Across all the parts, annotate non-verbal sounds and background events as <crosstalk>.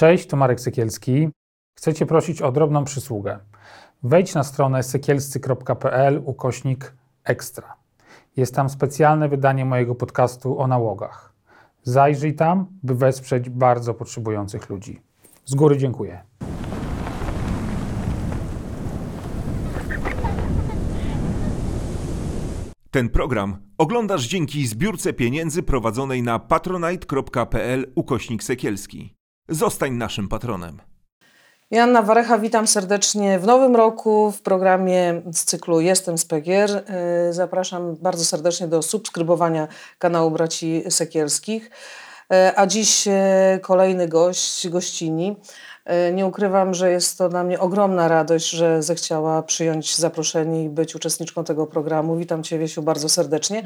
Cześć, to Marek Sekielski. Chcę Cię prosić o drobną przysługę. Wejdź na stronę sekielscy.pl ukośnik ekstra. Jest tam specjalne wydanie mojego podcastu o nałogach. Zajrzyj tam, by wesprzeć bardzo potrzebujących ludzi. Z góry dziękuję. Ten program oglądasz dzięki zbiórce pieniędzy prowadzonej na patronite.pl ukośnik sekielski. Zostań naszym patronem. Joanna Warecha, witam serdecznie w nowym roku w programie z cyklu Jestem PGR. Y, zapraszam bardzo serdecznie do subskrybowania kanału Braci Sekielskich. Y, a dziś y, kolejny gość, gościni. Nie ukrywam, że jest to dla mnie ogromna radość, że zechciała przyjąć zaproszenie i być uczestniczką tego programu. Witam Cię, Wiesiu, bardzo serdecznie.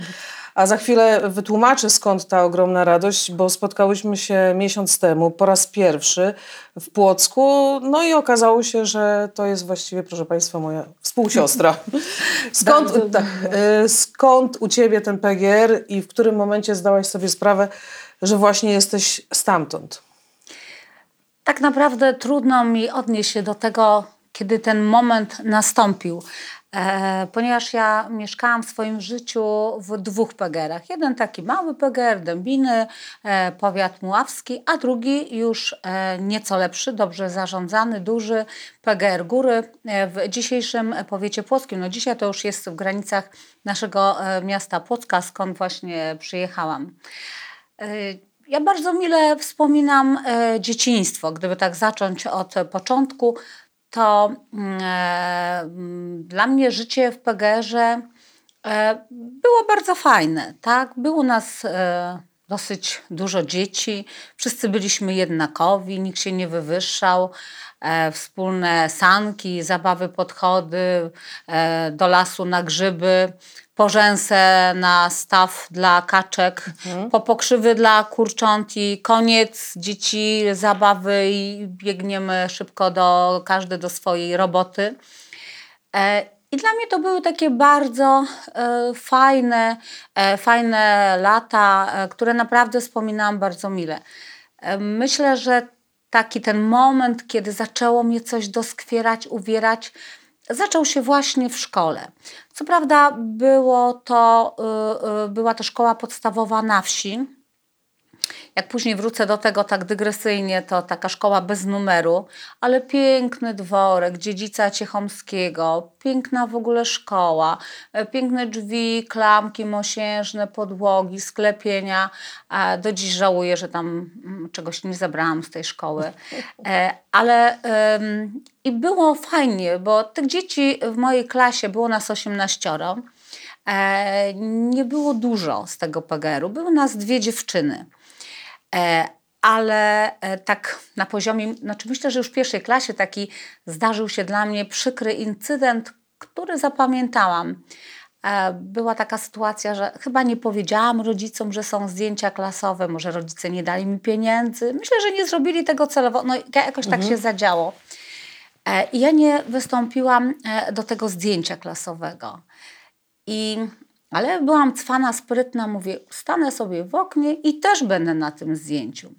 A za chwilę wytłumaczę, skąd ta ogromna radość, bo spotkałyśmy się miesiąc temu po raz pierwszy w Płocku, no i okazało się, że to jest właściwie, proszę Państwa, moja współsiostra. <laughs> Skąd, tak, skąd u Ciebie ten PGR i w którym momencie zdałaś sobie sprawę, że właśnie jesteś stamtąd? Tak naprawdę trudno mi odnieść się do tego, kiedy ten moment nastąpił. E, ponieważ ja mieszkałam w swoim życiu w dwóch pegerach. Jeden taki mały peger, Dębiny, e, powiat muławski, a drugi już e, nieco lepszy, dobrze zarządzany, duży peger Góry e, w dzisiejszym powiecie płockim. No dzisiaj to już jest w granicach naszego e, miasta Płocka, skąd właśnie przyjechałam. Ja bardzo mile wspominam e, dzieciństwo. Gdyby tak zacząć od początku, to mm, e, mm, dla mnie życie w PGR-ze e, było bardzo fajne. Tak? Było nas dosyć dużo dzieci, wszyscy byliśmy jednakowi, nikt się nie wywyższał. E, wspólne sanki, zabawy podchody, e, do lasu na grzyby, porzęsę na staw dla kaczek, mhm. po pokrzywy dla kurcząt i koniec dzieci zabawy i biegniemy szybko do każdy do swojej roboty. E, I dla mnie to były takie bardzo e, fajne, e, fajne lata, e, które naprawdę wspominałam bardzo mile. Myślę, że taki ten moment, kiedy zaczęło mnie coś doskwierać, uwierać, zaczął się właśnie w szkole. Co prawda było to, y, y, była to szkoła podstawowa na wsi, jak później wrócę do tego tak dygresyjnie, to taka szkoła bez numeru, ale piękny dworek dziedzica Ciechomskiego, piękna w ogóle szkoła, e, piękne drzwi, klamki mosiężne, podłogi, sklepienia. Do dziś żałuję, że tam mm, czegoś nie zabrałam z tej szkoły. E, ale i było fajnie, bo tych dzieci w mojej klasie było nas 18. E, nie było dużo z tego PGR-u. Były nas dwie dziewczyny. E, ale e, tak na poziomie, znaczy myślę, że już w pierwszej klasie taki zdarzył się dla mnie przykry incydent, który zapamiętałam. E, była taka sytuacja, że chyba nie powiedziałam rodzicom, że są zdjęcia klasowe, może rodzice nie dali mi pieniędzy. Myślę, że nie zrobili tego celowo. No jakoś tak mhm. się zadziało. I ja nie wystąpiłam do tego zdjęcia klasowego. I ale byłam cwana, sprytna, mówię, stanę sobie w oknie i też będę na tym zdjęciu.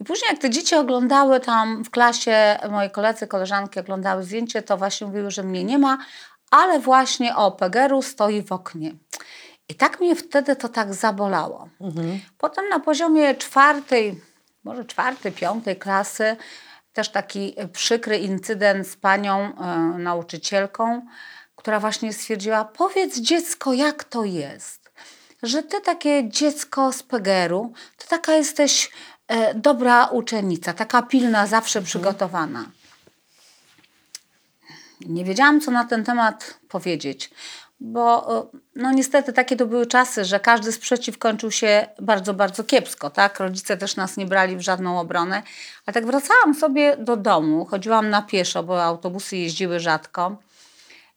I później jak te dzieci oglądały tam w klasie, moi koledzy, koleżanki oglądały zdjęcie, to właśnie mówiły, że mnie nie ma, ale właśnie o Pegeru stoi w oknie. I tak mnie wtedy to tak zabolało. Mhm. Potem na poziomie czwartej, może czwartej, piątej klasy, też taki przykry incydent z panią e, nauczycielką, która właśnie stwierdziła: Powiedz dziecko, jak to jest, że ty takie dziecko z Pegeru, to taka jesteś e, dobra uczennica, taka pilna, zawsze mhm. przygotowana. Nie wiedziałam, co na ten temat powiedzieć, bo e, no niestety takie to były czasy, że każdy sprzeciw kończył się bardzo, bardzo kiepsko, tak? Rodzice też nas nie brali w żadną obronę. A tak wracałam sobie do domu, chodziłam na pieszo, bo autobusy jeździły rzadko.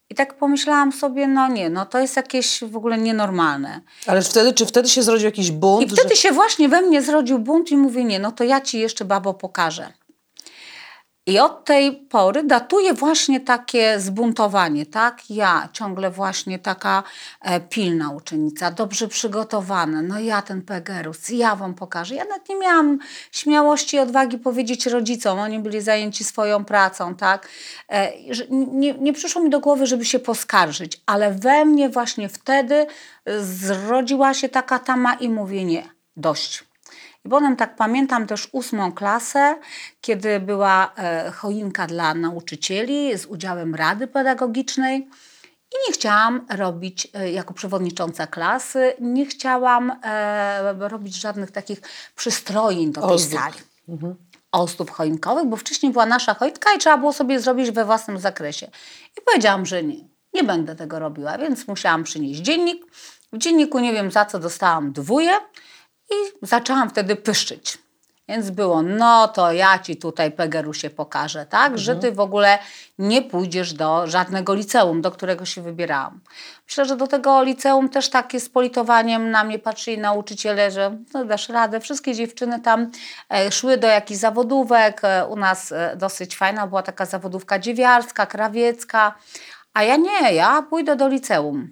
I tak pomyślałam sobie, no nie, no to jest jakieś w ogóle nienormalne. Ale wtedy, czy wtedy się zrodził jakiś bunt? I wtedy że... się właśnie we mnie zrodził bunt i mówię, nie, no to ja ci jeszcze babo pokażę. I od tej pory datuje właśnie takie zbuntowanie, tak? Ja ciągle właśnie taka e, pilna uczennica, dobrze przygotowana, no ja ten Pegerus, ja wam pokażę. Ja nawet nie miałam śmiałości i odwagi powiedzieć rodzicom, oni byli zajęci swoją pracą, tak? E, nie, nie przyszło mi do głowy, żeby się poskarżyć, ale we mnie właśnie wtedy e, zrodziła się taka tama i mówię nie, dość. I potem tak pamiętam też ósmą klasę, kiedy była e, choinka dla nauczycieli z udziałem Rady Pedagogicznej. I nie chciałam robić e, jako przewodnicząca klasy, nie chciałam e, robić żadnych takich przystrojeń do tej Ozdób. sali. Ozdób choinkowych, bo wcześniej była nasza choinka i trzeba było sobie zrobić we własnym zakresie. I powiedziałam, że nie, nie będę tego robiła, więc musiałam przynieść dziennik. W dzienniku nie wiem za co dostałam dwóje i zaczęłam wtedy pyszczyć. Więc było, no to ja ci tutaj Pegerusie pokażę, tak? Że ty w ogóle nie pójdziesz do żadnego liceum, do którego się wybierałam. Myślę, że do tego liceum też takie z politowaniem na mnie patrzyli nauczyciele, że no dasz radę. Wszystkie dziewczyny tam e, szły do jakichś zawodówek. E, u nas e, dosyć fajna była taka zawodówka dziewiarska, krawiecka. A ja nie, ja pójdę do liceum.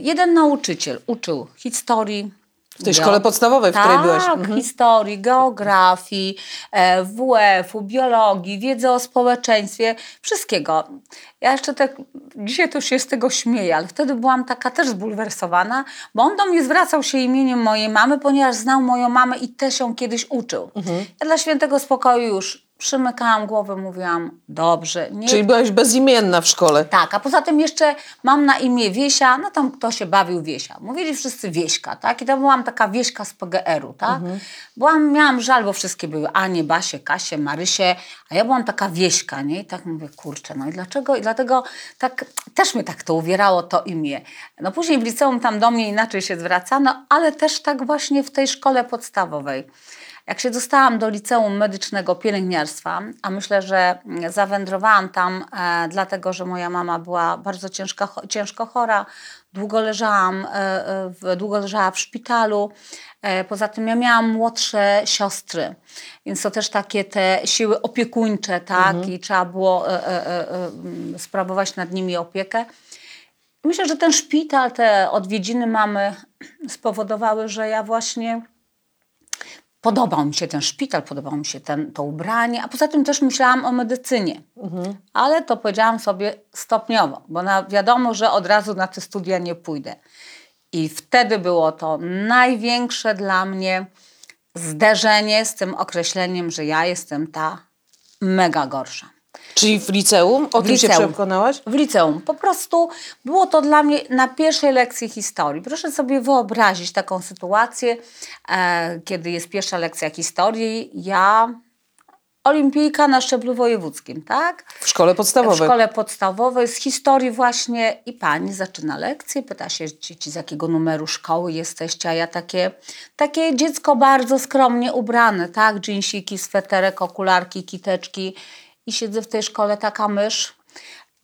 Jeden nauczyciel uczył historii. W tej szkole podstawowej, w której byłaś. Tak, historii, geografii, e, WF-u, biologii, wiedzy o społeczeństwie, wszystkiego. Ja jeszcze tak, dzisiaj to się z tego śmieję, ale wtedy byłam taka też zbulwersowana, bo on do mnie zwracał się imieniem mojej mamy, ponieważ znał moją mamę i też ją kiedyś uczył. Ja dla świętego spokoju już przymykałam głowę, mówiłam, dobrze, nie Czyli byłaś bezimienna w szkole. tak, a poza tym jeszcze mam na imię Wiesia, no tam kto się bawił Wiesia. Mówili wszyscy Wieśka, tak? I to byłam taka Wieśka z PGR-u, tak? Byłam, miałam żal, bo wszystkie były Anie, Basie, Kasie, Marysie, a ja byłam taka Wieśka, nie? I tak mówię, kurczę, no i dlaczego? I dlatego tak, też mnie tak to uwierało, to imię. No później w liceum tam do mnie inaczej się zwracano, ale też tak właśnie w tej szkole podstawowej. Jak się dostałam do liceum medycznego pielęgniarstwa, a myślę, że zawędrowałam tam e, dlatego, że moja mama była bardzo ciężko, ciężko chora, długo leżałam, e, e, w, długo leżała w szpitalu. E, poza tym ja miałam młodsze siostry, więc to też takie te siły opiekuńcze, tak? I trzeba było e, e, sprawować nad nimi opiekę. Myślę, że ten szpital, te odwiedziny mamy spowodowały, że ja właśnie podobał mi się ten szpital, podobało mi się ten, to ubranie, a poza tym też myślałam o medycynie. Ale to powiedziałam sobie stopniowo, bo na, wiadomo, że od razu na te studia nie pójdę. I wtedy było to największe dla mnie zderzenie z tym określeniem, że ja jestem ta mega gorsza. Czyli w liceum? O W tym się liceum. przekonałaś? W liceum. Po prostu było to dla mnie na pierwszej lekcji historii. Proszę sobie wyobrazić taką sytuację, e, kiedy jest pierwsza lekcja historii. Ja, olimpijka na szczeblu wojewódzkim, tak? W szkole W podstawowej. szkole podstawowej, z historii właśnie i pani zaczyna lekcję, pyta się dzieci z jakiego numeru szkoły jesteście, a ja takie, takie dziecko bardzo skromnie ubrane, tak, dżinsiki, sweterek, okularki, kiteczki i siedzę w tej szkole taka mysz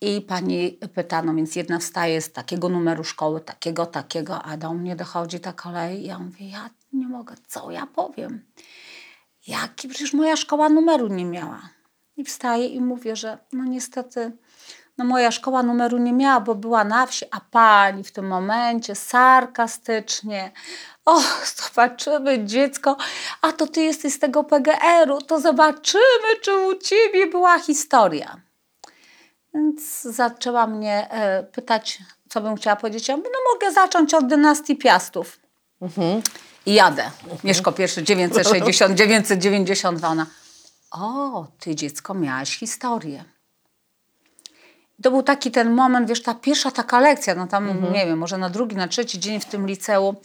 i pani pyta, no więc jedna wstaje z takiego numeru szkoły, takiego, takiego, a do mnie dochodzi ta kolej ja mówię, ja nie mogę, co ja powiem? Jaki? Przecież moja szkoła numeru nie miała. I wstaję i mówię, że no niestety, no moja szkoła numeru nie miała, bo była na wsi, a pani w tym momencie sarkastycznie, o, zobaczymy dziecko, a to ty jesteś z tego PGR-u, to zobaczymy, czy u ciebie była historia. Więc zaczęła mnie e, pytać, co bym chciała powiedzieć. Ja mówię, no mogę zacząć od dynastii Piastów. I jadę. Mieszko pierwszy 960, 992. Ona, o, ty dziecko miałaś historię. To był taki ten moment, wiesz, ta pierwsza taka lekcja, no tam, nie wiem, może na drugi, na trzeci dzień w tym liceum.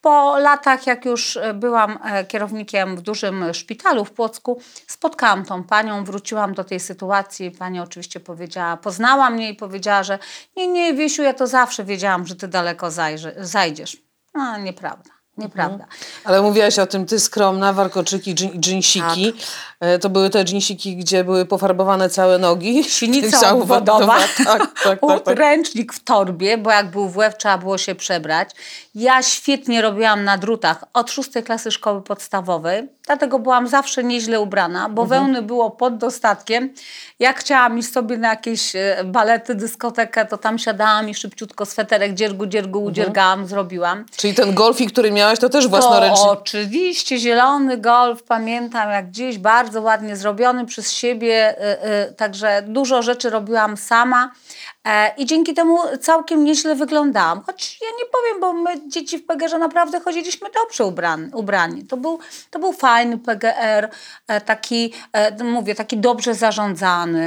Po latach, jak już e, byłam e, kierownikiem w dużym szpitalu w Płocku, spotkałam tą panią, wróciłam do tej sytuacji. Pani oczywiście powiedziała, poznała mnie i powiedziała, że nie, nie, Wiesiu, ja to zawsze wiedziałam, że ty daleko zajrzy, zajdziesz. No, nieprawda, nieprawda. Ale mówiłaś o tym, ty skromna, warkoczyki, dżin- dżinsiki. Tak. E, To były te dżinsiki, gdzie były pofarbowane całe nogi. <laughs> Sinica obwodowa, <laughs> Tak, tak, tak, tak. ręcznik w torbie, bo jak był WF, trzeba było się przebrać. Ja świetnie robiłam na drutach od szóstej klasy szkoły podstawowej, dlatego byłam zawsze nieźle ubrana, bo wełny było pod dostatkiem. Jak chciałam iść sobie na jakieś e, balety, dyskotekę, to tam siadałam i szybciutko sweterek dziergu, dziergu udziergałam, zrobiłam. Czyli ten golfik, który miałaś, to też własnoręcznie. To oczywiście, zielony golf, pamiętam jak gdzieś, bardzo ładnie zrobiony przez siebie, y, y, także dużo rzeczy robiłam sama e, i dzięki temu całkiem nieźle wyglądałam. Choć ja nie powiem, bo my dzieci w PGR naprawdę chodziliśmy dobrze ubrani. ubrani. To, był, to był fajny PGR, e, taki, e, mówię, taki dobrze zarządzany,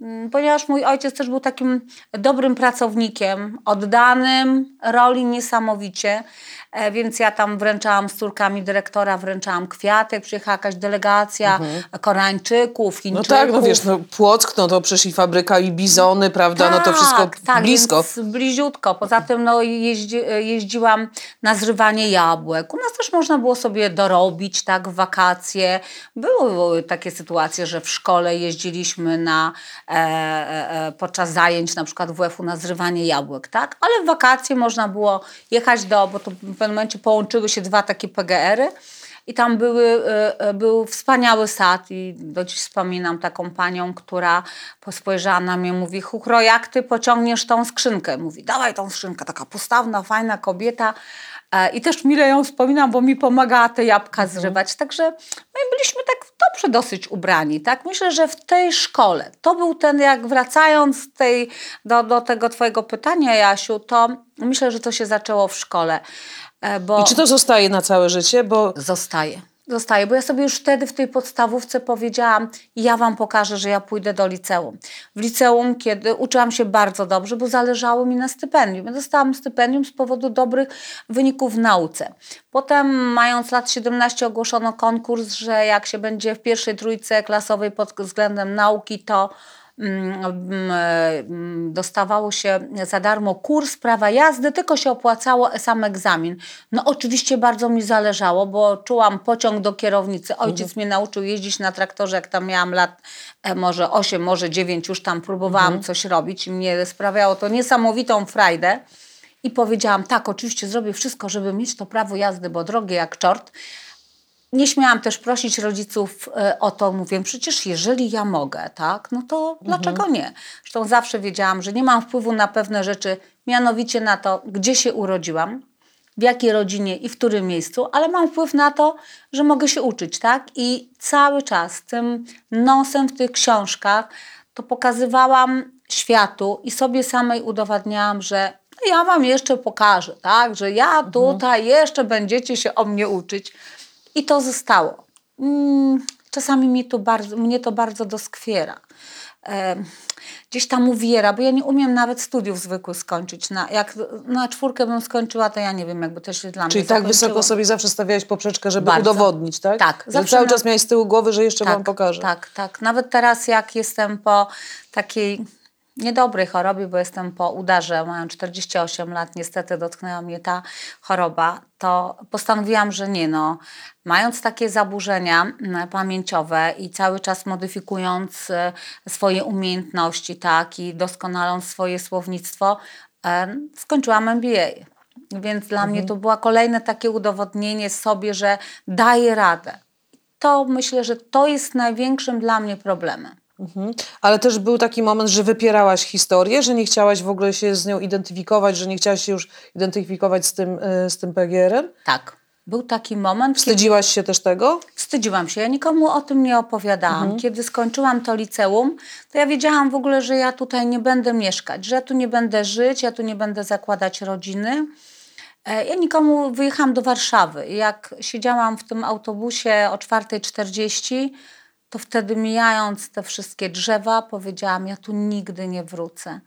Mm, ponieważ mój ojciec też był takim dobrym pracownikiem, oddanym roli niesamowicie. E, Więc ja tam wręczałam z córkami dyrektora, wręczałam kwiaty, przyjechała jakaś delegacja Koreańczyków, No Chińczyków. tak, no wiesz, no Płock, no to przecież i fabryka, i bizony, prawda, no to wszystko tak, blisko. Więc bliziutko. Poza tym no, jeździ, jeździłam na zrywanie jabłek. U nas też można było sobie dorobić tak w wakacje. Były, były takie sytuacje, że w szkole jeździliśmy na, e, e, e, podczas zajęć na przykład WF-u na zrywanie jabłek, tak? Ale w wakacje można było jechać do, bo to pewnym momencie połączyły się dwa takie PGR-y. I tam były, e, e, był wspaniały sad i do dziś wspominam taką panią, która spojrzała na mnie, mówi, Chuchro, jak ty pociągniesz tą skrzynkę? Mówi, dawaj tą skrzynkę, taka postawna, fajna kobieta. E, I też mile ją wspominam, bo mi pomagała te jabłka zrywać. Także my byliśmy tak dobrze dosyć ubrani. Tak? Myślę, że w tej szkole, to był ten, jak wracając tej, do, do tego twojego pytania, Jasiu, to myślę, że to się zaczęło w szkole. E, Bo I czy to zostaje na całe życie? Bo Zostaje. Zostaje, bo ja sobie już wtedy w tej podstawówce powiedziałam, ja wam pokażę, że ja pójdę do liceum. W liceum, kiedy uczyłam się bardzo dobrze, bo zależało mi na stypendium. Ja dostałam stypendium z powodu dobrych wyników w nauce. Potem, mając lat 17, ogłoszono konkurs, że jak się będzie w pierwszej trójce klasowej pod względem nauki, to dostawało się za darmo kurs prawa jazdy, tylko się opłacało sam egzamin. No oczywiście bardzo mi zależało, bo czułam pociąg do kierownicy. Ojciec mnie nauczył jeździć na traktorze, jak tam miałam lat e, może 8, może 9, już tam próbowałam coś robić i mnie sprawiało to niesamowitą frajdę. I powiedziałam, tak, oczywiście zrobię wszystko, żeby mieć to prawo jazdy, bo drogie jak czort. Nie śmiałam też prosić rodziców e, o to, mówię, przecież jeżeli ja mogę, tak, no to dlaczego nie? Zresztą zawsze wiedziałam, że nie mam wpływu na pewne rzeczy, mianowicie na to, gdzie się urodziłam, w jakiej rodzinie i w którym miejscu, ale mam wpływ na to, że mogę się uczyć, tak? I cały czas tym nosem w tych książkach to pokazywałam światu i sobie samej udowadniałam, że no ja wam jeszcze pokażę, tak? Że ja tutaj jeszcze będziecie się o mnie uczyć. I to zostało. Mm, Czasami mi to bardzo, mnie to bardzo doskwiera. Gdzieś tam uwiera, bo ja nie umiem nawet studiów zwykłych skończyć. Na, jak na czwórkę bym skończyła, to ja nie wiem, jakby się dla czyli mnie tak wysoko sobie zawsze stawiałeś poprzeczkę, żeby Bardzo. udowodnić, tak? Tak, Że zawsze cały na- czas miałeś z tyłu głowy, że jeszcze wam pokażę. Tak, tak. Nawet teraz, jak jestem po takiej niedobrej chorobie, bo jestem po udarze, mając 48 lat, niestety dotknęła mnie ta choroba, to postanowiłam, że nie no. Mając takie zaburzenia mm, pamięciowe i cały czas modyfikując e, swoje umiejętności, tak, i doskonaląc swoje słownictwo, e, skończyłam MBA. Więc dla mnie to było kolejne takie udowodnienie sobie, że daję radę. To myślę, że to jest największym dla mnie problemem. Mhm. Ale też był taki moment, że wypierałaś historię, że nie chciałaś w ogóle się z nią identyfikować, że nie chciałaś się już identyfikować z tym, y, z tym PGR-em? Tak. Był taki moment, kiedy Wstydziłaś się też tego? wstydziłam się. Ja nikomu o tym nie opowiadałam. Kiedy skończyłam to liceum, to ja wiedziałam w ogóle, że ja tutaj nie będę mieszkać, że ja tu nie będę żyć, ja tu nie będę zakładać rodziny. E, Ja nikomu wyjechałam do Warszawy. Jak siedziałam w tym autobusie o 4.40, to wtedy mijając te wszystkie drzewa, powiedziałam, ja tu nigdy nie wrócę.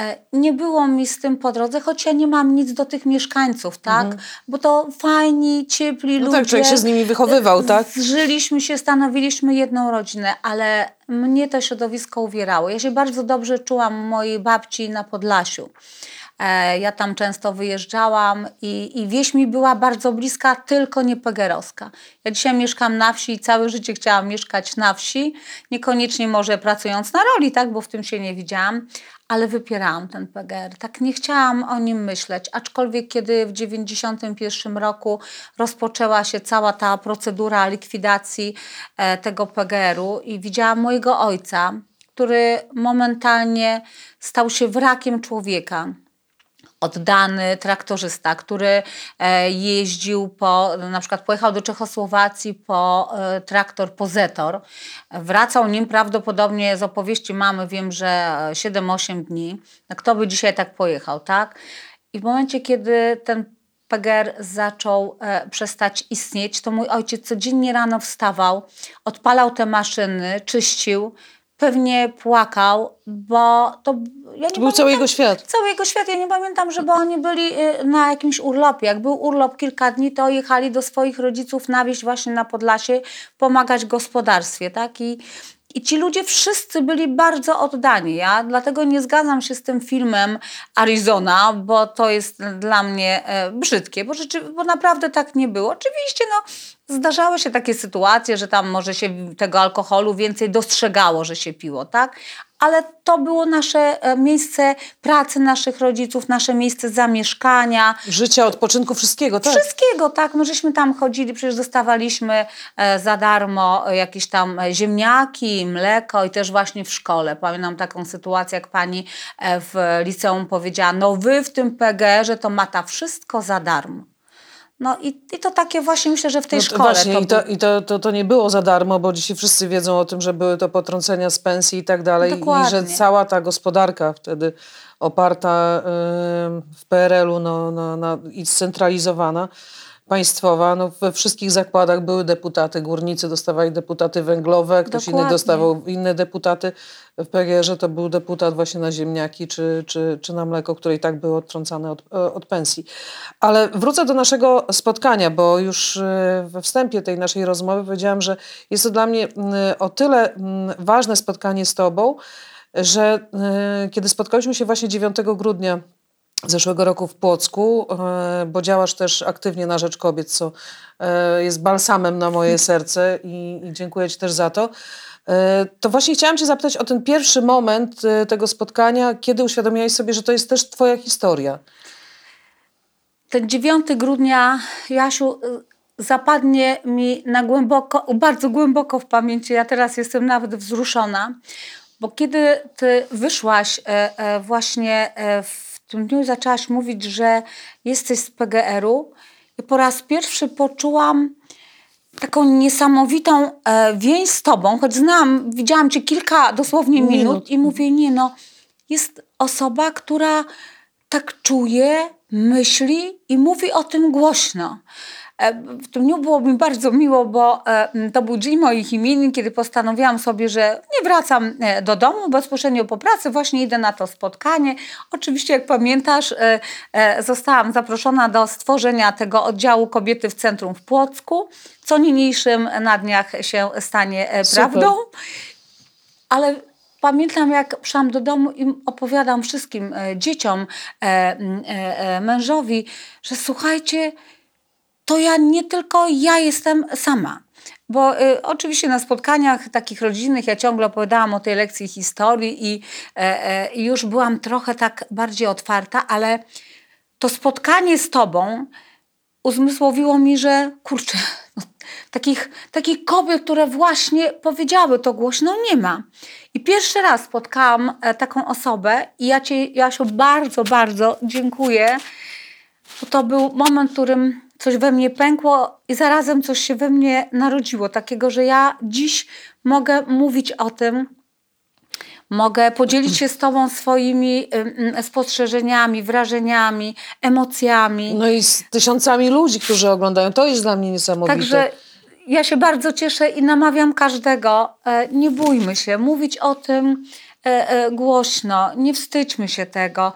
E, Nie było mi z tym po drodze, choć ja nie mam nic do tych mieszkańców, tak? Bo to fajni, ciepli No ludzie. tak, człowiek się z nimi wychowywał, tak? Zżyliśmy się, stanowiliśmy jedną rodzinę, ale mnie to środowisko uwierało. Ja się bardzo dobrze czułam mojej babci na Podlasiu. E, ja tam często wyjeżdżałam i, i wieś mi była bardzo bliska, tylko nie pegerowska. Ja dzisiaj mieszkam na wsi i całe życie chciałam mieszkać na wsi, niekoniecznie może pracując na roli, tak, bo w tym się nie widziałam, ale wypierałam ten PGR. Tak nie chciałam o nim myśleć, aczkolwiek kiedy w 1991 roku rozpoczęła się cała ta procedura likwidacji e, tego PGR-u i widziałam mojego ojca, który momentalnie stał się wrakiem człowieka oddany traktorzysta, który e, jeździł po, na przykład pojechał do Czechosłowacji po e, traktor Pozetor. Wracał nim prawdopodobnie z opowieści mamy, wiem, że 7-8 dni. No, kto by dzisiaj tak pojechał, tak? I w momencie, kiedy ten PGR zaczął e, przestać istnieć, to mój ojciec codziennie rano wstawał, odpalał te maszyny, czyścił, pewnie płakał, bo to... Ja To był cały jego świat. Cały jego świat. Ja nie pamiętam, żeby oni byli y, na jakimś urlopie. Jak był urlop kilka dni, to jechali do swoich rodziców na wieś właśnie na Podlasie pomagać gospodarstwie, tak? I, i ci ludzie wszyscy byli bardzo oddani. Ja dlatego nie zgadzam się z tym filmem Arizona, bo to jest dla mnie e, brzydkie, bo, rzeczy, bo naprawdę tak nie było. Oczywiście no, zdarzały się takie sytuacje, że tam może się tego alkoholu więcej dostrzegało, że się piło, tak? ale to było nasze e, miejsce pracy naszych rodziców, nasze miejsce zamieszkania. Życia, odpoczynku, wszystkiego, tak? Wszystkiego, tak. My żeśmy tam chodzili, przecież dostawaliśmy e, za darmo jakieś tam ziemniaki, mleko i też właśnie w szkole. Pamiętam taką sytuację, jak pani e, w liceum powiedziała, no wy w tym PGR-ze to mata wszystko za darmo. No i, i to takie właśnie myślę, że w tej No szkole. Właśnie, to i, to, i to, to, to nie było za darmo, bo dzisiaj wszyscy wiedzą o tym, że były to potrącenia z pensji i tak dalej. I Dokładnie. że cała ta gospodarka wtedy oparta w PRL-u no, no, na, i scentralizowana, państwowa, no, we wszystkich zakładach były deputaty, górnicy dostawali deputaty węglowe, ktoś inny Dokładnie. dostawał inne deputaty. W PGR-ze to był deputat właśnie na ziemniaki czy, czy, czy na mleko, które i tak były odtrącane od, e, od pensji. Ale wrócę do naszego spotkania, bo już e, we wstępie tej naszej rozmowy powiedziałam, że jest to dla mnie o tyle ważne spotkanie z Tobą, że e, kiedy spotkaliśmy się właśnie 9 grudnia zeszłego roku w Płocku, e, bo działasz też aktywnie na rzecz kobiet, co e, jest balsamem na moje serce i, i dziękuję Ci też za to. E, To właśnie chciałam Cię zapytać o ten pierwszy moment tego spotkania, kiedy uświadomiłaś sobie, że to jest też Twoja historia. Ten 9 grudnia, Jasiu, zapadnie mi na głęboko, bardzo głęboko w pamięci. Ja teraz jestem nawet wzruszona, bo kiedy ty wyszłaś właśnie w tym dniu zaczęłaś mówić, że jesteś z PGR-u, i po raz pierwszy poczułam taką niesamowitą e, więź z tobą, choć znam, widziałam cię kilka dosłownie minut, Minut. i mówię, nie no, jest osoba, która tak czuje, myśli i mówi o tym głośno. E, W tym dniu było mi bardzo miło, bo e, to był dzień moich imienin, kiedy postanowiłam sobie, że nie wracam e, do domu bezpośrednio po pracy, właśnie idę na to spotkanie. Oczywiście, jak pamiętasz, zostałam zaproszona do stworzenia tego oddziału kobiety w centrum w Płocku, co niniejszym na dniach się stanie Super. prawdą. Ale pamiętam, jak przyszłam do domu i opowiadam wszystkim dzieciom, mężowi, że słuchajcie, to ja nie tylko ja jestem sama. Bo y, oczywiście na spotkaniach takich rodzinnych ja ciągle opowiadałam o tej lekcji historii i, e, i już byłam trochę tak bardziej otwarta, ale to spotkanie z tobą uzmysłowiło mi, że kurczę, no, takich, takich kobiet, które właśnie powiedziały to głośno, nie ma. I pierwszy raz spotkałam e, taką osobę i ja Ci, Jasiu, bardzo, bardzo dziękuję, bo to był moment, w którym coś we mnie pękło i zarazem coś się we mnie narodziło, takiego, że ja dziś mogę mówić o tym, mogę podzielić się z Tobą swoimi spostrzeżeniami, wrażeniami, emocjami. No i z tysiącami ludzi, którzy oglądają. To jest dla mnie niesamowite. Także ja się bardzo cieszę i namawiam każdego, e, nie bójmy się, mówić o tym e, e, głośno, nie wstydźmy się tego.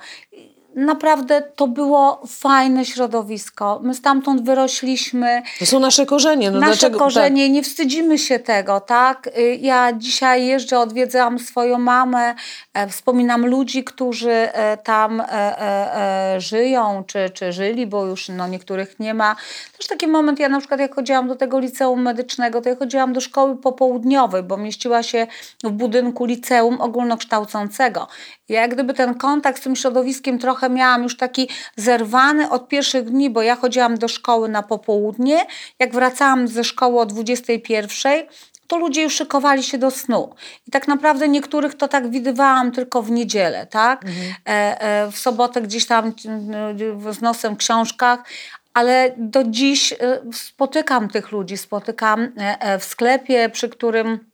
Naprawdę to było fajne środowisko. My stamtąd wyrośliśmy. To są nasze korzenie. No Nasze dlaczego, korzenie, nie wstydzimy się tego, tak? Y, Ja dzisiaj jeżdżę, odwiedzam swoją mamę, e, wspominam ludzi, którzy e, tam e, żyją, czy, czy żyli, bo już no, niektórych nie ma. Też taki moment, ja na przykład jak chodziłam do tego liceum medycznego, to ja chodziłam do szkoły popołudniowej, bo mieściła się w budynku liceum ogólnokształcącego. Ja jak gdyby ten kontakt z tym środowiskiem trochę miałam już taki zerwany od pierwszych dni, bo ja chodziłam do szkoły na popołudnie. Jak wracałam ze szkoły o 21, to ludzie już szykowali się do snu. I tak naprawdę niektórych to tak widywałam tylko w niedzielę, tak? E, e, w sobotę gdzieś tam e, z nosem w książkach, ale do dziś e, spotykam tych ludzi, spotykam e, w sklepie, przy którym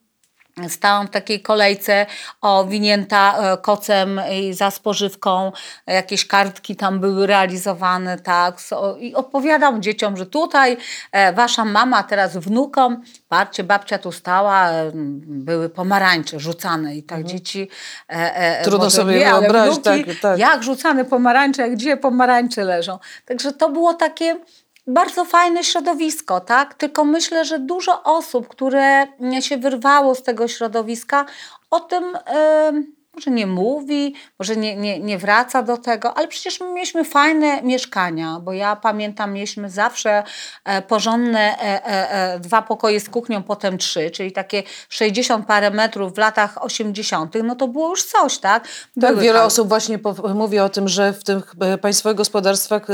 Stałam w takiej kolejce owinięta e, kocem i za spożywką. Jakieś kartki tam były realizowane, tak. I opowiadam dzieciom, że tutaj e, wasza mama, teraz wnukom, patrzcie, babcia tu stała, e, były pomarańcze rzucane i tak dzieci... E, e, Trudno sobie wie, wyobrazić, wnuki, tak, tak. Jak rzucane pomarańcze, gdzie pomarańcze leżą. Także to było takie bardzo fajne środowisko, tak? Tylko myślę, że dużo osób, które się wyrwało z tego środowiska, o tym em, może nie mówi, może nie, nie, nie wraca do tego, ale przecież my mieliśmy fajne mieszkania, bo ja pamiętam, mieliśmy zawsze e, porządne e, e, dwa pokoje z kuchnią, potem trzy, czyli takie 60 parę metrów w latach 80., no to było już coś, tak? Tak, Były wiele tam- osób właśnie mówi o tym, że w tych państwowych gospodarstwach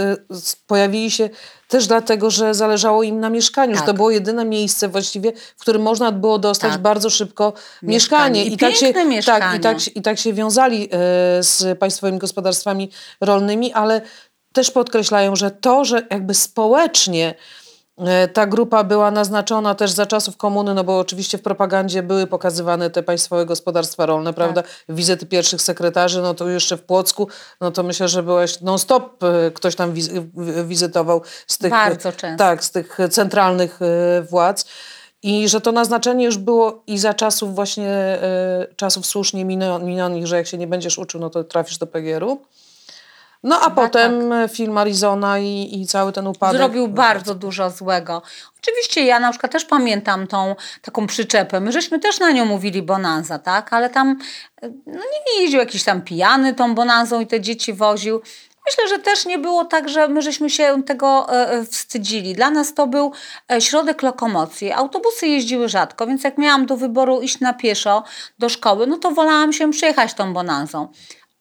pojawili się też dlatego, że zależało im na mieszkaniu, że to Tak. było jedyne miejsce właściwie, w którym można było dostać Tak. bardzo szybko Mieszkanie. mieszkanie. I tak się, piękne tak, mieszkanie. i, tak, I tak się wiązali e, z państwowymi gospodarstwami rolnymi, ale też podkreślają, że to, że jakby społecznie Ta grupa była naznaczona też za czasów komuny, no bo oczywiście w propagandzie były pokazywane te państwowe gospodarstwa rolne, prawda? Wizyty pierwszych sekretarzy, no to jeszcze w Płocku, no to myślę, że byłeś non-stop, e, ktoś tam wizytował z tych, Bardzo często. tak, z tych centralnych e, władz. I że to naznaczenie już było i za czasów właśnie, e, czasów słusznie minionych, że jak się nie będziesz uczył, no to trafisz do PGR-u. No a potem film Arizona i, i cały ten upadek. Zrobił bardzo dużo złego. Oczywiście ja na przykład też pamiętam tą taką przyczepę. My żeśmy też na nią mówili bonanza, tak? Ale tam e, no, nie, jeździł jakiś tam pijany tą bonanzą i te dzieci woził. Myślę, że też nie było tak, że my żeśmy się tego e, e, wstydzili. Dla nas to był e, środek lokomocji. Autobusy jeździły rzadko, więc jak miałam do wyboru iść na pieszo do szkoły, no to wolałam się przejechać tą bonanzą.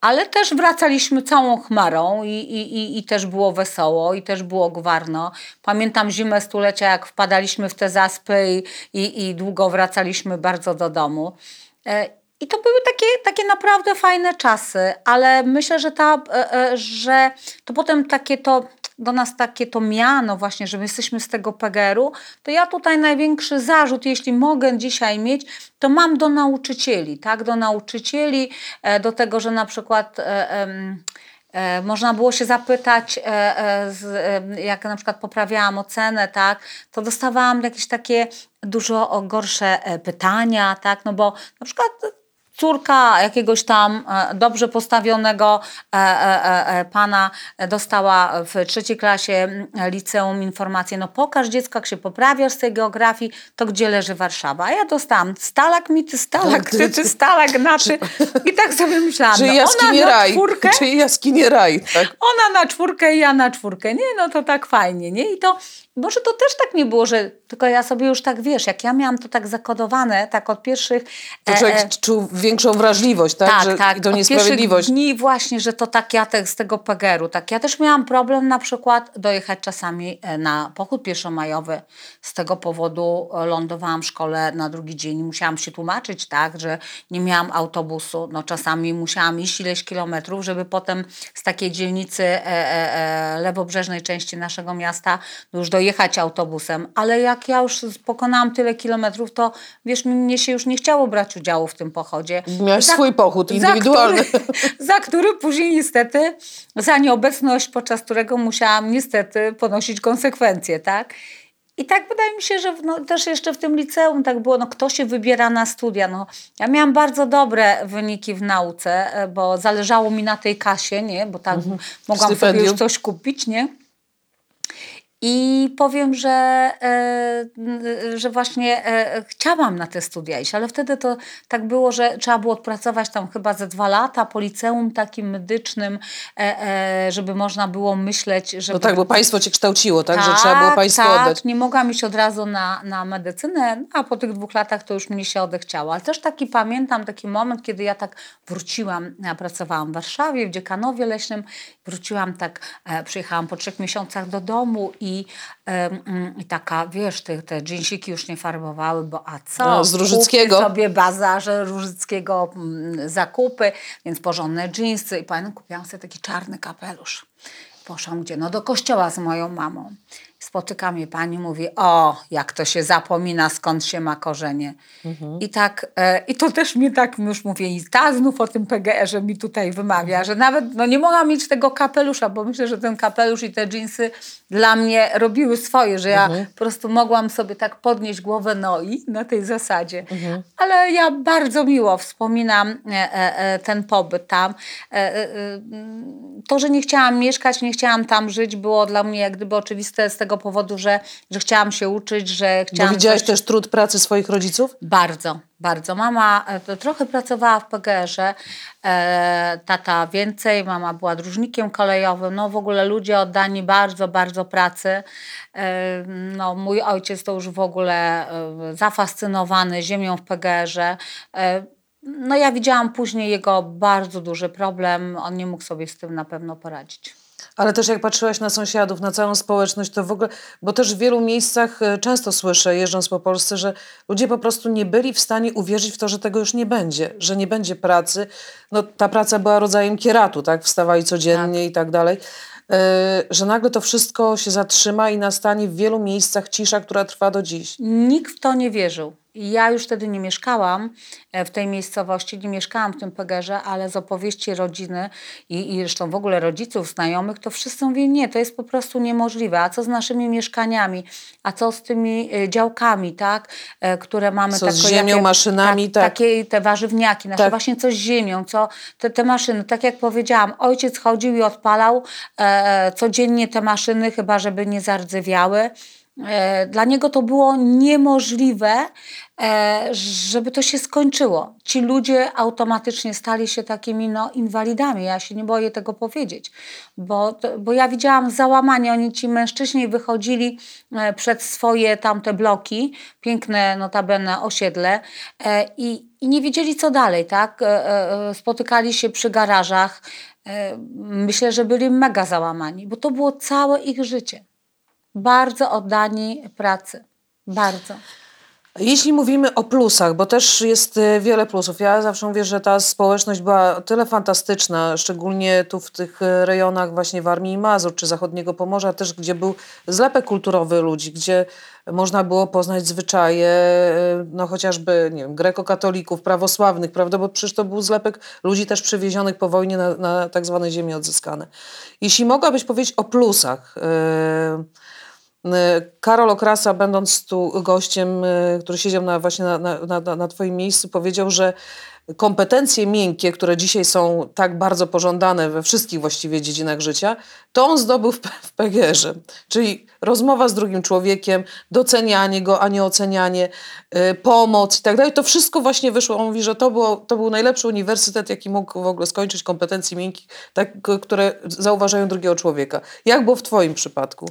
Ale też wracaliśmy całą chmarą i, i, i, i też było wesoło, i też było gwarno. Pamiętam zimę stulecia, jak wpadaliśmy w te zaspy i, i, i długo wracaliśmy bardzo do domu. E, I to były takie, takie naprawdę fajne czasy, ale myślę, że, ta, e, e, że to potem takie to do nas takie to miano właśnie, że my jesteśmy z tego PGR-u, to ja tutaj największy zarzut, jeśli mogę dzisiaj mieć, to mam do nauczycieli, tak, do nauczycieli, e, do tego, że na przykład e, e, można było się zapytać, jak na przykład poprawiałam ocenę, tak, to dostawałam jakieś takie dużo gorsze pytania, tak, no bo na przykład córka jakiegoś tam e, dobrze postawionego e, e, pana dostała w trzeciej klasie liceum informację, no pokaż dziecko, jak się poprawiasz z tej geografii, to gdzie leży Warszawa? A ja dostałam stalagmity, stalaktyty, stalagnaty i tak sobie myślałam, Czy no jaskinie ona na raj? czwórkę, Czy jaskinie raj, tak? ona na czwórkę, ja na czwórkę. Nie, no to tak fajnie, nie? I to, może to też tak nie było, że tylko ja sobie już tak, wiesz, jak ja miałam to tak zakodowane, tak od pierwszych... To e, człowiek e, większą większą wrażliwość, tak? tak, że, tak. I to niesprawiedliwość. dni właśnie, że to tak ja te, z tego PGR-u. Tak. Ja też miałam problem na przykład dojechać czasami e, na pochód pierwszomajowy. Z tego powodu e, lądowałam w szkole na drugi dzień. Musiałam się tłumaczyć, tak, że nie miałam autobusu. No czasami musiałam iść ileś kilometrów, żeby potem z takiej dzielnicy e, e, lewobrzeżnej części naszego miasta już dojechać autobusem. Ale jak ja już pokonałam tyle kilometrów, to wiesz, mnie się już nie chciało brać udziału w tym pochodzie. Miałeś Za- swój pochód indywidualny. za który, <laughs> za który później niestety, za nieobecność, podczas którego musiałam niestety ponosić konsekwencje, tak? I tak wydaje mi się, że no, też jeszcze w tym liceum tak było, no kto się wybiera na studia. No, ja miałam bardzo dobre wyniki w nauce, e, bo zależało mi na tej kasie, nie? Bo tak mogłam sobie Stypendium. już coś kupić, nie? I powiem, że, e, że właśnie e, chciałam na te studia iść, ale wtedy to tak było, że trzeba było odpracować tam chyba ze dwa lata po liceum takim medycznym, e, żeby można było myśleć, że No tak, bo państwo cię kształciło, tak? że trzeba było państwu tak, oddać. nie mogłam iść od razu na, na medycynę, no, a po tych dwóch latach to już mnie się odechciało. Ale też taki pamiętam taki moment, kiedy ja tak wróciłam, ja pracowałam w Warszawie, w Dziekanowie Leśnym, wróciłam tak, przyjechałam po trzech miesiącach do domu i, mm, i taka, wiesz, te, te dżinsiki już nie farbowały, bo a co? No, z Różyckiego. Kupię sobie bazarze Różyckiego mm, zakupy, więc porządne dżinsy i pamiętam, kupiłam sobie taki czarny kapelusz. Poszłam gdzie? No do kościoła z moją mamą. Spotyka mnie pani, mówi, o, jak to się zapomina, skąd się ma korzenie. I tak, e, i to też mnie tak już mówię, i ta znów o tym PGR-ze mi tutaj wymawia, że nawet no, nie mogłam mieć tego kapelusza, bo myślę, że ten kapelusz i te dżinsy dla mnie robiły swoje, że ja po prostu mogłam sobie tak podnieść głowę no i na tej zasadzie. Ale ja bardzo miło wspominam e, e, e, ten pobyt tam. E, e, to, że nie chciałam mieszkać, nie chciałam tam żyć, było dla mnie jak gdyby oczywiste z tego powodu, że, że chciałam się uczyć, że Bo chciałam... widziałaś coś- też trud pracy swoich rodziców? bardzo, bardzo. Mama e, trochę pracowała w PGR-ze, e, tata więcej, mama była dróżnikiem kolejowym, no w ogóle ludzie oddani bardzo, bardzo pracy. E, no, mój ojciec to już w ogóle e, zafascynowany ziemią w PGR-ze. E, no ja widziałam później jego bardzo duży problem, on nie mógł sobie z tym na pewno poradzić. Ale też jak patrzyłaś na sąsiadów, na całą społeczność, to w ogóle, bo też w wielu miejscach e, często słyszę, jeżdżąc po Polsce, że ludzie po prostu nie byli w stanie uwierzyć w to, że tego już nie będzie, że nie będzie pracy. No ta praca była rodzajem kieratu, tak? Wstawali codziennie i tak dalej. E, Że nagle to wszystko się zatrzyma i nastanie w wielu miejscach cisza, która trwa do dziś. Nikt w to nie wierzył. Ja już wtedy nie mieszkałam e, w tej miejscowości, nie mieszkałam w tym pegerze, ale z opowieści rodziny i, i zresztą w ogóle rodziców, znajomych, to wszyscy mówili, nie, to jest po prostu niemożliwe. A co z naszymi mieszkaniami? A co z tymi e, działkami, tak? E, które mamy. Co z tako- ziemią, maszynami, tak. Takie te warzywniaki, nasze Tak. właśnie co z ziemią, co te, te maszyny. Tak jak powiedziałam, ojciec chodził i odpalał e, codziennie te maszyny, chyba żeby nie zardzewiały. E, Dla niego to było niemożliwe, e, żeby to się skończyło. Ci ludzie automatycznie stali się takimi no, inwalidami. Ja się nie boję tego powiedzieć, bo, bo ja widziałam załamanie. Oni, ci mężczyźni, wychodzili e, przed swoje tamte bloki, piękne notabene osiedle i, i nie wiedzieli co dalej. Tak? Spotykali się przy garażach. Myślę, że byli mega załamani, bo to było całe ich życie bardzo oddani pracy. Bardzo. Jeśli mówimy o plusach, bo też jest e, wiele plusów. Ja zawsze mówię, że ta społeczność była tyle fantastyczna, szczególnie tu w tych e, rejonach właśnie Warmii i Mazur czy Zachodniego Pomorza też, gdzie był zlepek kulturowy ludzi, gdzie można było poznać zwyczaje, e, no chociażby, nie wiem, grekokatolików, prawosławnych, prawda, bo przecież to był zlepek ludzi też przywiezionych po wojnie na, na tak zwane ziemie odzyskane. Jeśli mogłabyś powiedzieć o plusach, e, Karol Okrasa, będąc tu gościem, y, który siedział na, właśnie na, na, na, na Twoim miejscu, powiedział, że kompetencje miękkie, które dzisiaj są tak bardzo pożądane we wszystkich właściwie dziedzinach życia, to on zdobył w, w PGR-ze. Czyli rozmowa z drugim człowiekiem, docenianie go, a nie ocenianie, y, pomoc i tak dalej. To wszystko właśnie wyszło. On mówi, że to, było, to był najlepszy uniwersytet, jaki mógł w ogóle skończyć kompetencji miękkich, tak, które zauważają drugiego człowieka. Jak było w Twoim przypadku?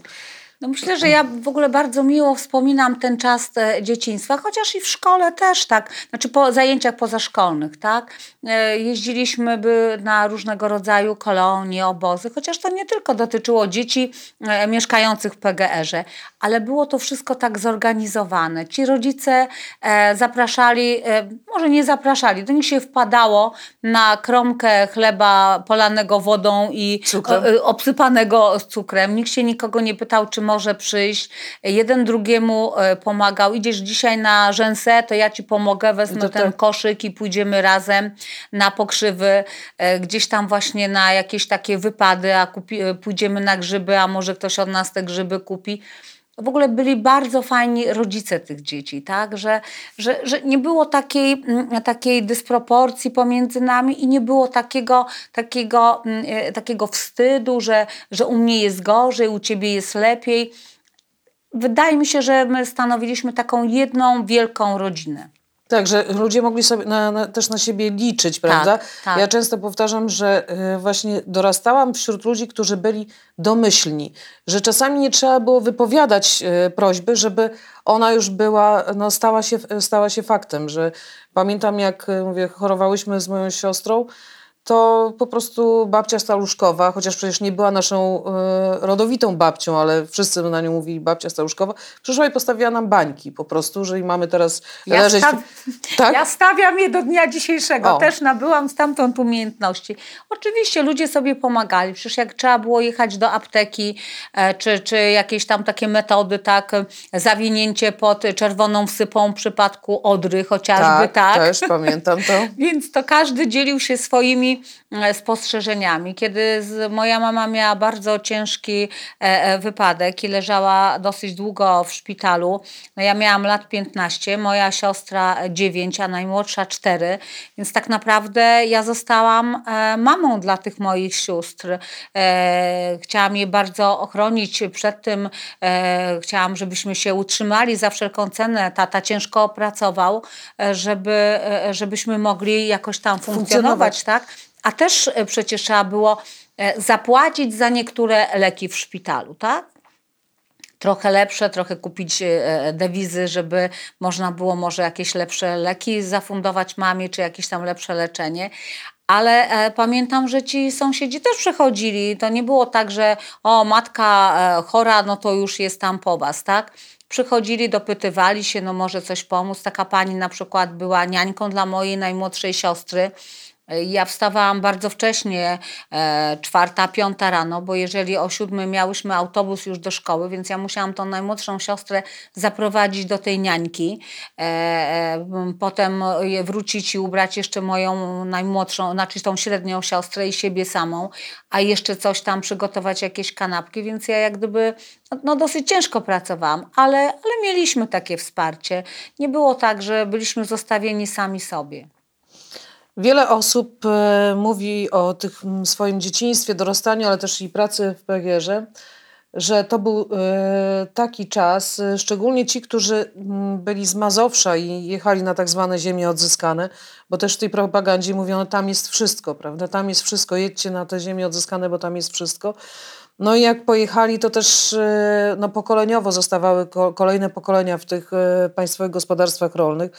No myślę, że ja w ogóle bardzo miło wspominam ten czas e, dzieciństwa, chociaż i w szkole też tak, znaczy po zajęciach pozaszkolnych, tak. E, Jeździliśmy by na różnego rodzaju kolonie, obozy, chociaż to nie tylko dotyczyło dzieci e, mieszkających w PGR-ze, ale było to wszystko tak zorganizowane. Ci rodzice zapraszali, może nie zapraszali, do nich się wpadało na kromkę chleba polanego wodą i obsypanego z cukrem. Nikt się nikogo nie pytał, czy może przyjść. Jeden drugiemu e, pomagał. Idziesz dzisiaj na rzęsę, to ja ci pomogę, wezmę To ten tak. koszyk i pójdziemy razem na pokrzywy, e, gdzieś tam właśnie na jakieś takie wypady, a kupi, e, pójdziemy na grzyby, a może ktoś od nas te grzyby kupi. W ogóle byli bardzo fajni rodzice tych dzieci, tak? Że, że, że nie było takiej, mm, takiej dysproporcji pomiędzy nami i nie było takiego, takiego, mm, e, takiego wstydu, że, że u mnie jest gorzej, u ciebie jest lepiej. Wydaje mi się, że my stanowiliśmy taką jedną wielką rodzinę. Tak, że ludzie mogli sobie na, na, też na siebie liczyć, prawda? tak. Ja często powtarzam, że y, właśnie dorastałam wśród ludzi, którzy byli domyślni, że czasami nie trzeba było wypowiadać y, prośby, żeby ona już była, no, stała, się, stała się faktem, że pamiętam jak y, mówię, chorowałyśmy z moją siostrą, to po prostu babcia Staluszkowa, chociaż przecież nie była naszą y, rodowitą babcią, ale wszyscy na nią mówili babcia Staluszkowa, przyszła i postawiła nam bańki po prostu, że i mamy teraz ja leżeć... Staw... Tak? Ja stawiam je do dnia dzisiejszego. O. Też nabyłam stamtąd umiejętności. Oczywiście ludzie sobie pomagali. Przecież jak trzeba było jechać do apteki, e, czy, czy jakieś tam takie metody, tak, zawinięcie pod czerwoną wsypą w przypadku odry chociażby, tak, tak. też pamiętam to. <laughs> Więc to każdy dzielił się swoimi e, spostrzeżeniami. Kiedy z, moja mama miała bardzo ciężki e, e, wypadek i leżała dosyć długo w szpitalu, no ja miałam lat 15, moja siostra 9, a najmłodsza 4, więc tak naprawdę ja zostałam mamą dla tych moich sióstr. Chciałam je bardzo ochronić przed tym, chciałam, żebyśmy się utrzymali za wszelką cenę. Tata ciężko pracował, żeby, żebyśmy mogli jakoś tam funkcjonować, Funkcjonować. tak? A też e, przecież trzeba było e, zapłacić za niektóre leki w szpitalu, tak? Trochę lepsze, trochę kupić e, dewizy, żeby można było może jakieś lepsze leki zafundować mamie, czy jakieś tam lepsze leczenie. Ale pamiętam, że ci sąsiedzi też przychodzili. To nie było tak, że o, matka chora, no to już jest tam po was, tak? Przychodzili, dopytywali się, no może coś pomóc. Taka pani na przykład była niańką dla mojej najmłodszej siostry. Ja wstawałam bardzo wcześnie, e, czwarta, piąta rano, bo jeżeli o siódmej miałyśmy autobus już do szkoły, więc ja musiałam tą najmłodszą siostrę zaprowadzić do tej niańki, e, e, potem wrócić i ubrać jeszcze moją najmłodszą, znaczy tą średnią siostrę i siebie samą, a jeszcze coś tam przygotować, jakieś kanapki, więc ja jak gdyby no dosyć ciężko pracowałam, ale, ale mieliśmy takie wsparcie. Nie było tak, że byliśmy zostawieni sami sobie. Wiele osób e, mówi o tych swoim dzieciństwie, dorastaniu, ale też i pracy w PGR-ze, że to był e, taki czas, e, szczególnie ci, którzy byli z Mazowsza i jechali na tak zwane ziemie odzyskane, bo też w tej propagandzie mówiono, tam jest wszystko, prawda? Tam jest wszystko, jedźcie na te ziemie odzyskane, bo tam jest wszystko. No i jak pojechali, to też no, pokoleniowo zostawały ko- kolejne pokolenia w tych państwowych gospodarstwach rolnych.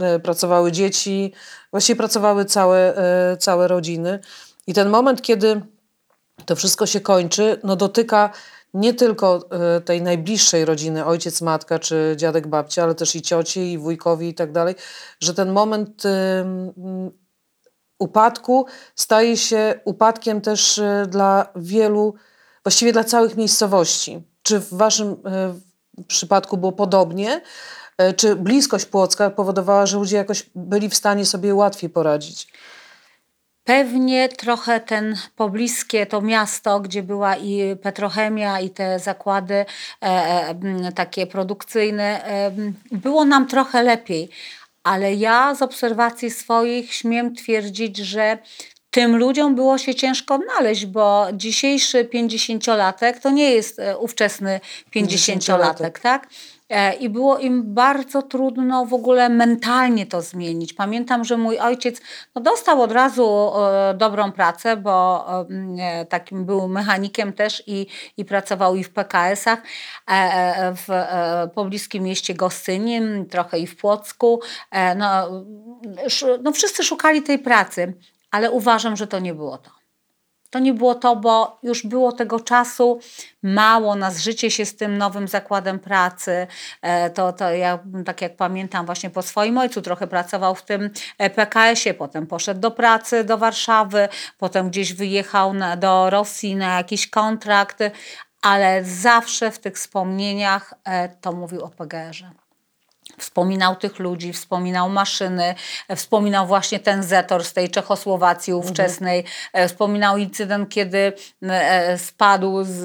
E, Pracowały dzieci, właściwie pracowały całe, e, całe rodziny. I ten moment, kiedy to wszystko się kończy, no dotyka nie tylko e, tej najbliższej rodziny, ojciec, matka czy dziadek, babcia, ale też i cioci, i wujkowi i tak dalej, że ten moment upadku staje się upadkiem też dla wielu, właściwie dla całych miejscowości. Czy w waszym przypadku było podobnie? E, Czy bliskość Płocka powodowała, że ludzie jakoś byli w stanie sobie łatwiej poradzić? Pewnie trochę ten pobliskie to miasto, gdzie była i petrochemia, i te zakłady e, e, takie produkcyjne, e, było nam trochę lepiej. Ale ja z obserwacji swoich śmiem twierdzić, że tym ludziom było się ciężko odnaleźć, bo dzisiejszy 50-latek to nie jest e, ówczesny 50-latek, tak? E, I było im bardzo trudno w ogóle mentalnie to zmienić. Pamiętam, że mój ojciec no, dostał od razu e, dobrą pracę, bo e, takim był mechanikiem też i, i pracował i w PKS-ach w pobliskim mieście Gostynin, trochę i w Płocku. No, no, wszyscy szukali tej pracy, ale uważam, że to nie było to. To nie było to, bo już było tego czasu mało na zżycie się z tym nowym zakładem pracy. E, To, to ja, tak jak pamiętam, właśnie po swoim ojcu trochę pracował w tym e, PKS-ie, potem poszedł do pracy do Warszawy, potem gdzieś wyjechał na, do Rosji na jakiś kontrakt, ale zawsze w tych wspomnieniach e, to mówił o PGR-ze. Wspominał tych ludzi, wspominał maszyny, e, wspominał właśnie ten Zetor z tej Czechosłowacji ówczesnej, e, wspominał incydent, kiedy e, spadł z,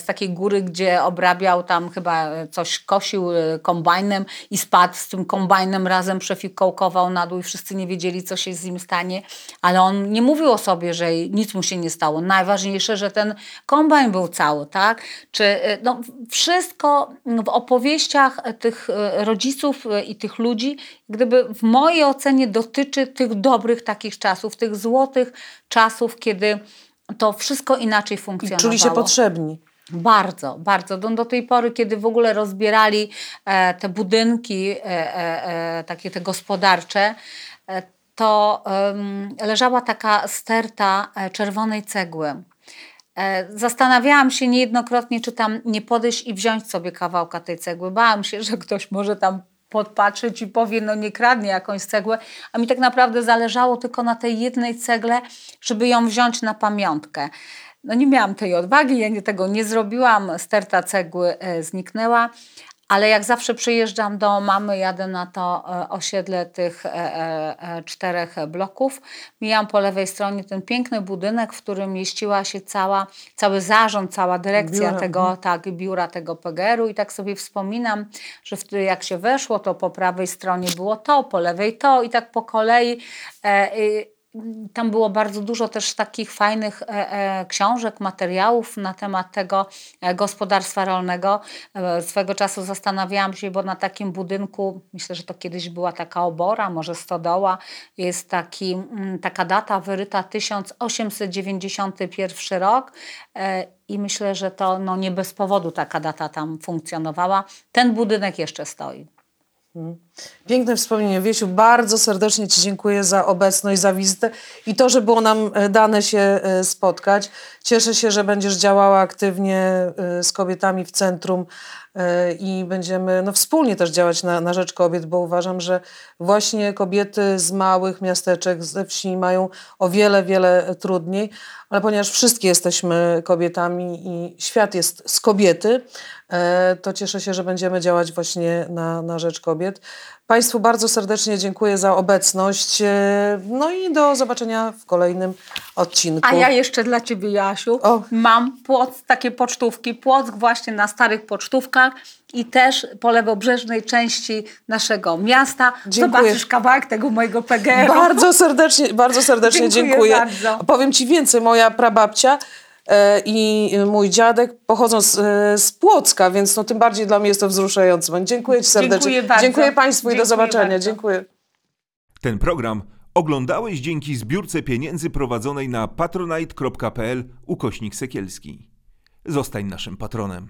z takiej góry, gdzie obrabiał tam chyba coś, kosił kombajnem i spadł z tym kombajnem razem, przefikołkował na dół i wszyscy nie wiedzieli, co się z nim stanie, ale on nie mówił o sobie, że nic mu się nie stało. Najważniejsze, że ten kombajn był cały, tak? Czy no, wszystko w opowieściach tych rodziców e, i tych ludzi, gdyby w mojej ocenie dotyczy tych dobrych takich czasów, tych złotych czasów, kiedy to wszystko inaczej I funkcjonowało. czuli się potrzebni. Bardzo, bardzo. Do, do tej pory, kiedy w ogóle rozbierali e, te budynki, e, e, e, takie te gospodarcze, e, to leżała taka sterta czerwonej cegły. E, Zastanawiałam się niejednokrotnie, czy tam nie podejść i wziąć sobie kawałka tej cegły. Bałam się, że ktoś może tam podpatrzeć i powie, no nie kradnie jakąś cegłę, a mi tak naprawdę zależało tylko na tej jednej cegle, żeby ją wziąć na pamiątkę. No nie miałam tej odwagi, ja tego nie zrobiłam, sterta cegły e, zniknęła, ale jak zawsze przyjeżdżam do mamy, jadę na to e, osiedle tych e, e, czterech bloków, mijam po lewej stronie ten piękny budynek, w którym mieściła się cała, cały zarząd, cała dyrekcja Biura, tego, tak, biura tego PGR-u i tak sobie wspominam, że wtedy jak się weszło, to po prawej stronie było to, po lewej to i tak po kolei. E, tam było bardzo dużo też takich fajnych e, e, książek, materiałów na temat tego e, gospodarstwa rolnego. Swego czasu zastanawiałam się, bo na takim budynku, myślę, że to kiedyś była taka obora, może stodoła, jest taki, mm, taka data wyryta 1891 rok i myślę, że to no, nie bez powodu taka data tam funkcjonowała. Ten budynek jeszcze stoi. Piękne wspomnienie. Wiesiu, bardzo serdecznie Ci dziękuję za obecność, za wizytę i to, że było nam e, dane się e, spotkać. Cieszę się, że będziesz działała aktywnie e, z kobietami w centrum i będziemy no, wspólnie też działać na, na rzecz kobiet, bo uważam, że właśnie kobiety z małych miasteczek, ze wsi mają o wiele, wiele trudniej, ale ponieważ wszystkie jesteśmy kobietami i świat jest z kobiety, to cieszę się, że będziemy działać właśnie na, na rzecz kobiet. Państwu bardzo serdecznie dziękuję za obecność. e, No i do zobaczenia w kolejnym odcinku. A ja jeszcze dla Ciebie, Jasiu, O. mam płoc, takie pocztówki, Płock właśnie na starych pocztówkach i też po lewobrzeżnej części naszego miasta. Dziękuję. Zobaczysz kawałek tego mojego PGR-u. Bardzo serdecznie, bardzo serdecznie <laughs> Dziękuję dziękuję. bardzo. Powiem Ci więcej, moja prababcia i mój dziadek pochodzą z, e, z Płocka, więc no, tym bardziej dla mnie jest to wzruszające. Dziękuję Ci serdecznie. Dziękuję bardzo. Dziękuję Państwu i do Dziękuję zobaczenia. bardzo. Dziękuję. Ten program oglądałeś dzięki zbiórce pieniędzy prowadzonej na patronite.pl ukośnik sekielski. Zostań naszym patronem.